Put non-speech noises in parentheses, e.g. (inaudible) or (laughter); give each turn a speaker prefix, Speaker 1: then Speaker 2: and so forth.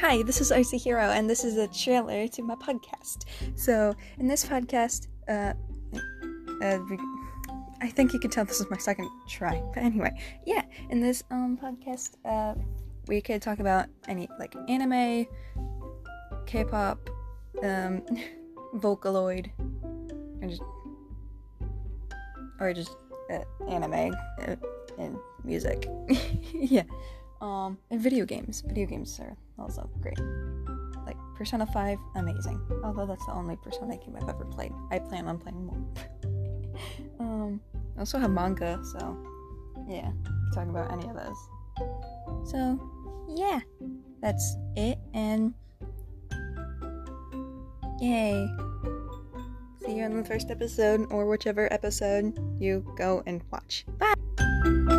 Speaker 1: Hi, this is RC Hero, and this is a trailer to my podcast. So, in this podcast, uh, uh, I think you can tell this is my second try. But anyway, yeah, in this um podcast, uh, we could talk about any like anime, K-pop, um, (laughs) Vocaloid, and just or just uh, anime uh, and music. (laughs) yeah. Um, and video games. Video games are also great. Like Persona 5, amazing. Although that's the only Persona game I've ever played. I plan on playing more. (laughs) um, I also have manga, so yeah, talk about any of those. So, yeah, that's it, and yay. See you in the first episode, or whichever episode you go and watch. Bye!